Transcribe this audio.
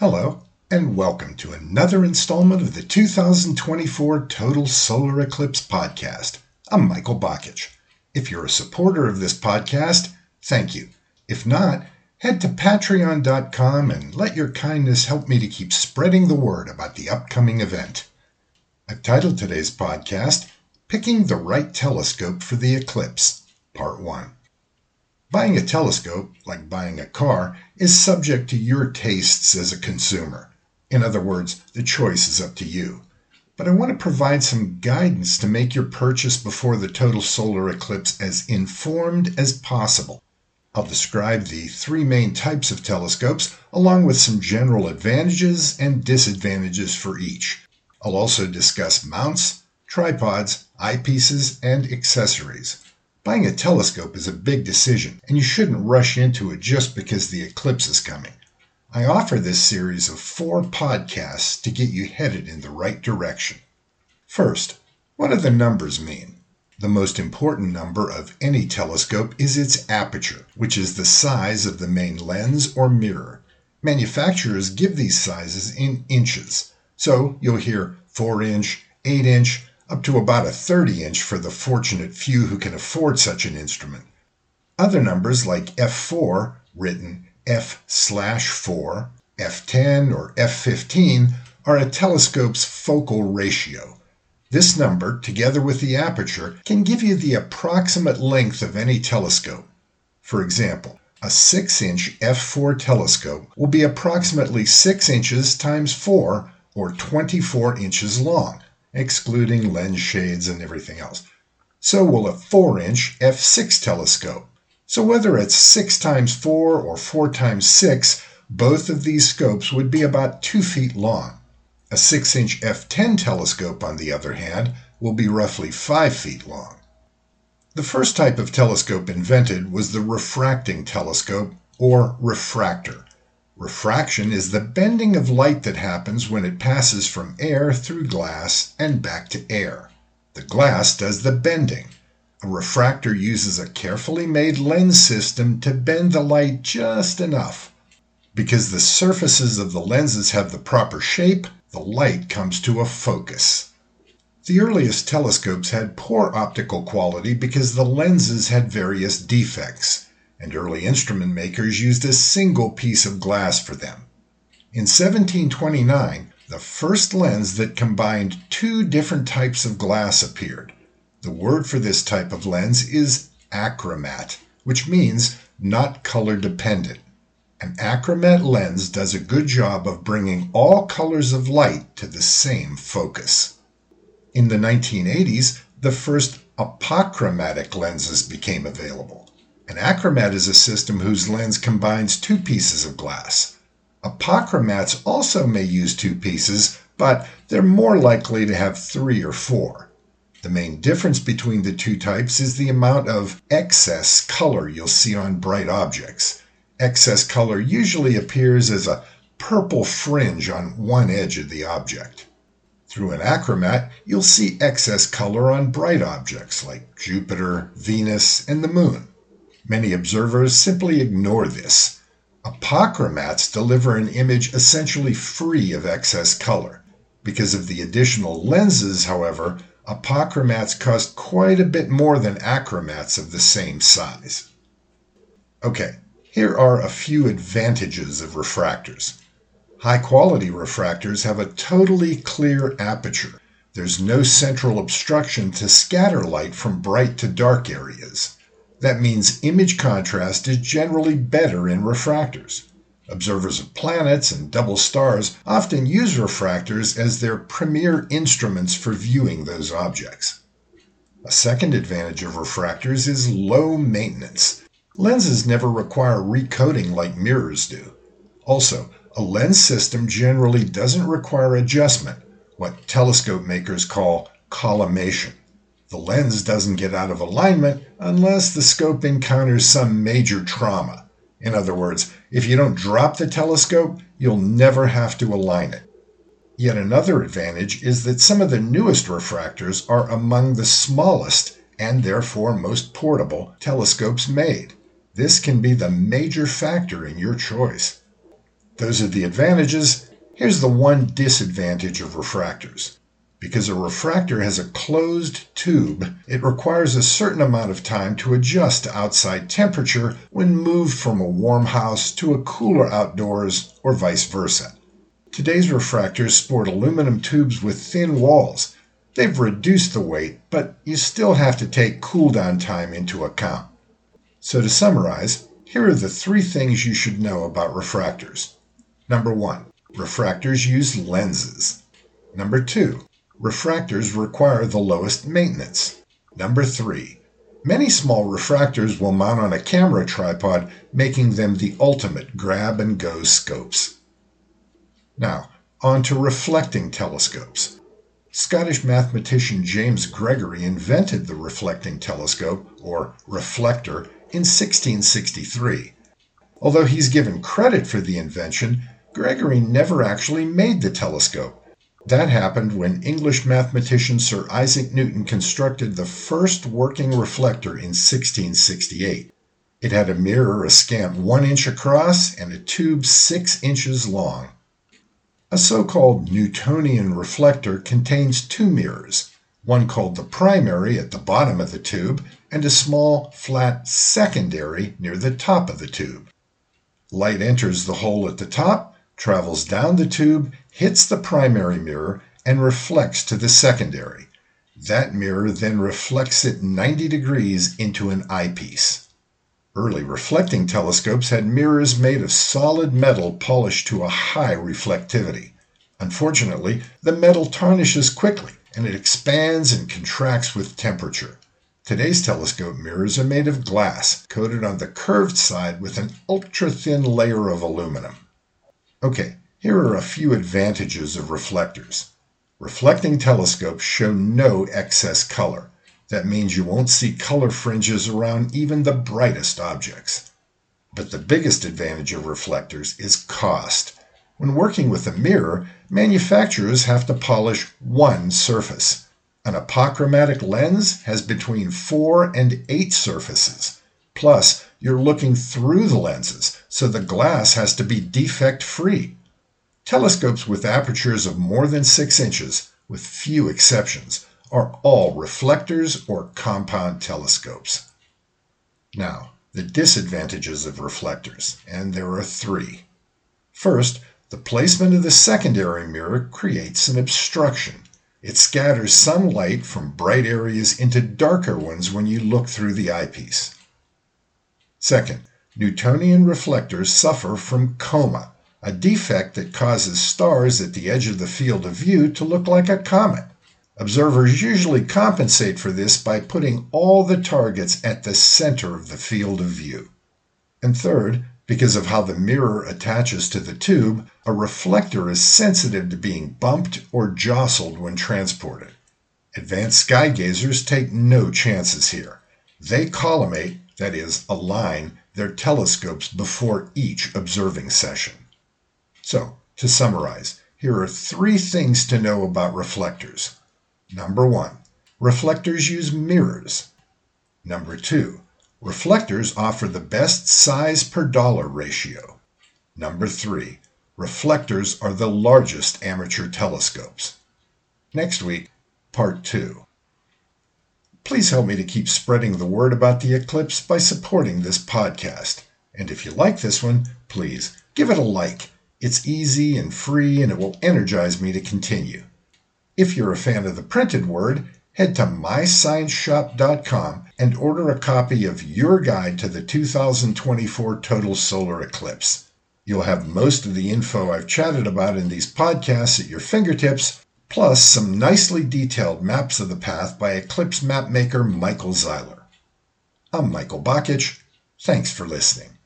Hello, and welcome to another installment of the 2024 Total Solar Eclipse Podcast. I'm Michael Bakich. If you're a supporter of this podcast, thank you. If not, head to patreon.com and let your kindness help me to keep spreading the word about the upcoming event. I've titled today's podcast, Picking the Right Telescope for the Eclipse, Part 1. Buying a telescope, like buying a car, is subject to your tastes as a consumer. In other words, the choice is up to you. But I want to provide some guidance to make your purchase before the total solar eclipse as informed as possible. I'll describe the three main types of telescopes, along with some general advantages and disadvantages for each. I'll also discuss mounts, tripods, eyepieces, and accessories. Buying a telescope is a big decision, and you shouldn't rush into it just because the eclipse is coming. I offer this series of four podcasts to get you headed in the right direction. First, what do the numbers mean? The most important number of any telescope is its aperture, which is the size of the main lens or mirror. Manufacturers give these sizes in inches, so you'll hear 4 inch, 8 inch, up to about a 30 inch for the fortunate few who can afford such an instrument. Other numbers like f4, written F 4, f10, or f15, are a telescope's focal ratio. This number, together with the aperture, can give you the approximate length of any telescope. For example, a 6 inch f4 telescope will be approximately 6 inches times 4, or 24 inches long excluding lens shades and everything else. So will a 4 inch f6 telescope. So whether it's 6 times 4 or 4 times 6, both of these scopes would be about 2 feet long. A 6 inch f10 telescope, on the other hand, will be roughly 5 feet long. The first type of telescope invented was the refracting telescope, or refractor. Refraction is the bending of light that happens when it passes from air through glass and back to air. The glass does the bending. A refractor uses a carefully made lens system to bend the light just enough. Because the surfaces of the lenses have the proper shape, the light comes to a focus. The earliest telescopes had poor optical quality because the lenses had various defects and early instrument makers used a single piece of glass for them. In 1729, the first lens that combined two different types of glass appeared. The word for this type of lens is achromat, which means not color dependent. An achromat lens does a good job of bringing all colors of light to the same focus. In the 1980s, the first apochromatic lenses became available. An achromat is a system whose lens combines two pieces of glass. Apochromats also may use two pieces, but they're more likely to have three or four. The main difference between the two types is the amount of excess color you'll see on bright objects. Excess color usually appears as a purple fringe on one edge of the object. Through an achromat, you'll see excess color on bright objects like Jupiter, Venus, and the Moon. Many observers simply ignore this. Apochromats deliver an image essentially free of excess color. Because of the additional lenses, however, apochromats cost quite a bit more than achromats of the same size. Okay, here are a few advantages of refractors. High quality refractors have a totally clear aperture. There's no central obstruction to scatter light from bright to dark areas. That means image contrast is generally better in refractors. Observers of planets and double stars often use refractors as their premier instruments for viewing those objects. A second advantage of refractors is low maintenance. Lenses never require recoating like mirrors do. Also, a lens system generally doesn't require adjustment, what telescope makers call collimation. The lens doesn't get out of alignment unless the scope encounters some major trauma. In other words, if you don't drop the telescope, you'll never have to align it. Yet another advantage is that some of the newest refractors are among the smallest and therefore most portable telescopes made. This can be the major factor in your choice. Those are the advantages. Here's the one disadvantage of refractors. Because a refractor has a closed tube, it requires a certain amount of time to adjust to outside temperature when moved from a warm house to a cooler outdoors or vice versa. Today's refractors sport aluminum tubes with thin walls. They've reduced the weight, but you still have to take cool down time into account. So to summarize, here are the three things you should know about refractors. Number one, refractors use lenses. Number two, refractors require the lowest maintenance. Number three, many small refractors will mount on a camera tripod, making them the ultimate grab and go scopes. Now, on to reflecting telescopes. Scottish mathematician James Gregory invented the reflecting telescope, or reflector, in 1663. Although he's given credit for the invention, Gregory never actually made the telescope. That happened when English mathematician Sir Isaac Newton constructed the first working reflector in 1668. It had a mirror a scant one inch across and a tube six inches long. A so called Newtonian reflector contains two mirrors, one called the primary at the bottom of the tube, and a small, flat secondary near the top of the tube. Light enters the hole at the top, travels down the tube, hits the primary mirror, and reflects to the secondary. That mirror then reflects it 90 degrees into an eyepiece. Early reflecting telescopes had mirrors made of solid metal polished to a high reflectivity. Unfortunately, the metal tarnishes quickly and it expands and contracts with temperature. Today's telescope mirrors are made of glass, coated on the curved side with an ultra thin layer of aluminum. Okay, here are a few advantages of reflectors. Reflecting telescopes show no excess color. That means you won't see color fringes around even the brightest objects. But the biggest advantage of reflectors is cost. When working with a mirror, manufacturers have to polish one surface. An apochromatic lens has between four and eight surfaces. Plus, you're looking through the lenses, so the glass has to be defect free. Telescopes with apertures of more than 6 inches, with few exceptions, are all reflectors or compound telescopes. Now, the disadvantages of reflectors, and there are three. First, the placement of the secondary mirror creates an obstruction. It scatters some light from bright areas into darker ones when you look through the eyepiece. Second, Newtonian reflectors suffer from coma, a defect that causes stars at the edge of the field of view to look like a comet. Observers usually compensate for this by putting all the targets at the center of the field of view. And third, because of how the mirror attaches to the tube, a reflector is sensitive to being bumped or jostled when transported. Advanced sky gazers take no chances here. They collimate, that is, align, their telescopes before each observing session. So, to summarize, here are three things to know about reflectors. Number one, reflectors use mirrors. Number two, reflectors offer the best size per dollar ratio. Number three, reflectors are the largest amateur telescopes. Next week, part two. Please help me to keep spreading the word about the eclipse by supporting this podcast. And if you like this one, please give it a like. It's easy and free, and it will energize me to continue. If you're a fan of the printed word, head to myscienceshop.com and order a copy of your guide to the 2024 total solar eclipse. You'll have most of the info I've chatted about in these podcasts at your fingertips, plus some nicely detailed maps of the path by eclipse mapmaker Michael Zeiler. I'm Michael Bakich. Thanks for listening.